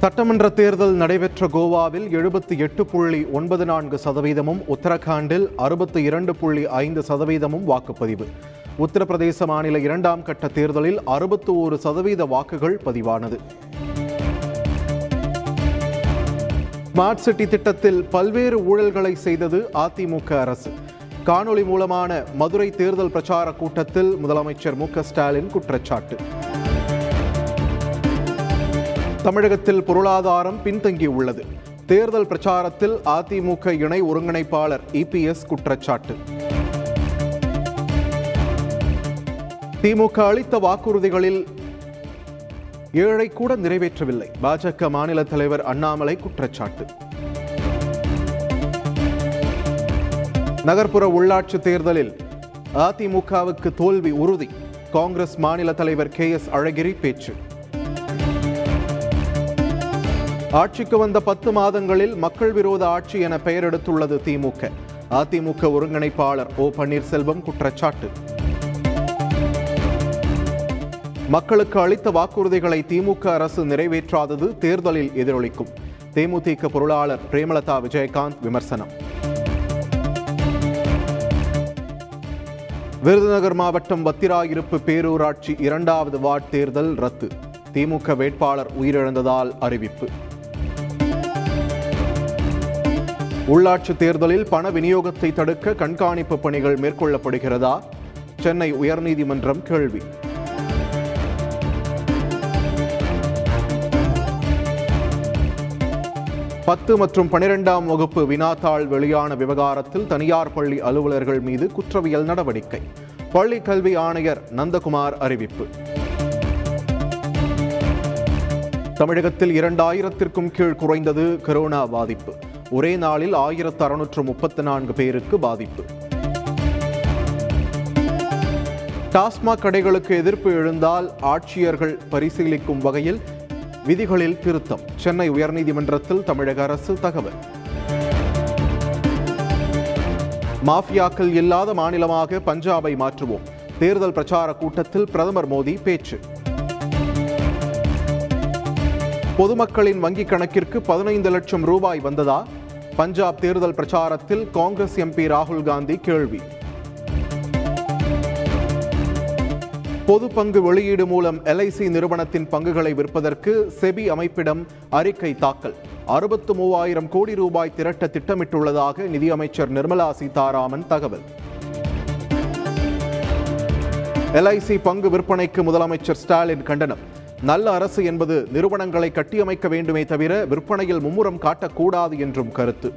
சட்டமன்ற தேர்தல் நடைபெற்ற கோவாவில் எழுபத்தி எட்டு புள்ளி ஒன்பது நான்கு சதவீதமும் உத்தரகாண்டில் அறுபத்தி இரண்டு புள்ளி ஐந்து சதவீதமும் வாக்குப்பதிவு. உத்தரப்பிரதேச மாநில இரண்டாம் கட்ட தேர்தலில் அறுபத்தி ஒரு சதவீத வாக்குகள் பதிவானது. ஸ்மார்ட் சிட்டி திட்டத்தில் பல்வேறு ஊழல்களை செய்தது அதிமுக அரசு. காணொளி மூலமான மதுரை தேர்தல் பிரச்சார கூட்டத்தில் முதலமைச்சர் மு ஸ்டாலின் குற்றச்சாட்டு. தமிழகத்தில் பொருளாதாரம் பின்தங்கியுள்ளது. தேர்தல் பிரச்சாரத்தில் அதிமுக இணை ஒருங்கிணைப்பாளர் இபிஎஸ் குற்றச்சாட்டு. திமுக அளித்த வாக்குறுதிகளில் ஏழை கூட நிறைவேற்றவில்லை. பாஜக மாநில தலைவர் அண்ணாமலை குற்றச்சாட்டு. நகர்ப்புற உள்ளாட்சி தேர்தலில் அதிமுகவுக்கு தோல்வி உறுதி. காங்கிரஸ் மாநில தலைவர் கே எஸ் அழகிரி பேச்சு. ஆட்சிக்கு வந்த பத்து மாதங்களில் மக்கள் விரோத ஆட்சி என பெயர் எடுத்துள்ளது திமுக. அதிமுக ஒருங்கிணைப்பாளர் ஓ பன்னீர்செல்வம் குற்றச்சாட்டு. மக்களுக்கு அளித்த வாக்குறுதிகளை திமுக அரசு நிறைவேற்றாதது தேர்தலில் எதிரொலிக்கும். தேமுதிக பொருளாளர் பிரேமலதா விஜயகாந்த் விமர்சனம். விருதுநகர் மாவட்டம் வத்திராயிருப்பு பேரூராட்சி இரண்டாவது வார்டு தேர்தல் ரத்து. திமுக வேட்பாளர் உயிரிழந்ததால் அறிவிப்பு. உள்ளாட்சி தேர்தலில் பண விநியோகத்தை தடுக்க கண்காணிப்பு பணிகள் மேற்கொள்ளப்படுகிறதா? சென்னை உயர்நீதிமன்றம் கேள்வி. பத்து மற்றும் பனிரெண்டாம் வகுப்பு வினாத்தாள் வெளியான விவகாரத்தில் தனியார் பள்ளி அலுவலர்கள் மீது குற்றவியல் நடவடிக்கை. பள்ளி கல்வி ஆணையர் நந்தகுமார் அறிவிப்பு. தமிழகத்தில் இரண்டாயிரத்திற்கும் கீழ் குறைந்தது கரோனா பாதிப்பு. ஒரே நாளில் ஆயிரத்து அறுநூற்று முப்பத்தி நான்கு பேருக்கு பாதிப்பு. டாஸ்மாக் கடைகளுக்கு எதிர்ப்பு எழுந்தால் ஆட்சியர்கள் பரிசீலிக்கும் வகையில் விதிகளில் திருத்தம். சென்னை உயர்நீதிமன்றத்தில் தமிழக அரசு தகவல். மாஃபியாக்கள் இல்லாத மாநிலமாக பஞ்சாபை மாற்றுவோம். தேர்தல் பிரச்சார கூட்டத்தில் பிரதமர் மோடி பேச்சு. பொதுமக்களின் வங்கிக் கணக்கிற்கு பதினைந்து லட்சம் ரூபாய் வந்ததா? பஞ்சாப் தேர்தல் பிரச்சாரத்தில் காங்கிரஸ் எம்பி ராகுல் காந்தி கேள்வி. பொது பங்கு வெளியீடு மூலம் எல்ஐசி நிறுவனத்தின் பங்குகளை விற்பதற்கு செபி அமைப்பிடம் அறிக்கை தாக்கல். அறுபத்து மூவாயிரம் கோடி ரூபாய் திரட்ட திட்டமிட்டுள்ளதாக நிதியமைச்சர் நிர்மலா சீதாராமன் தகவல். எல்ஐசி பங்கு விற்பனைக்கு முதலமைச்சர் ஸ்டாலின் கண்டனம். நல்ல அரசு என்பது நிறுவனங்களை கட்டியமைக்க வேண்டுமே தவிர விற்பனையில் மும்முரம் காட்டக்கூடாது என்றும் கருத்து.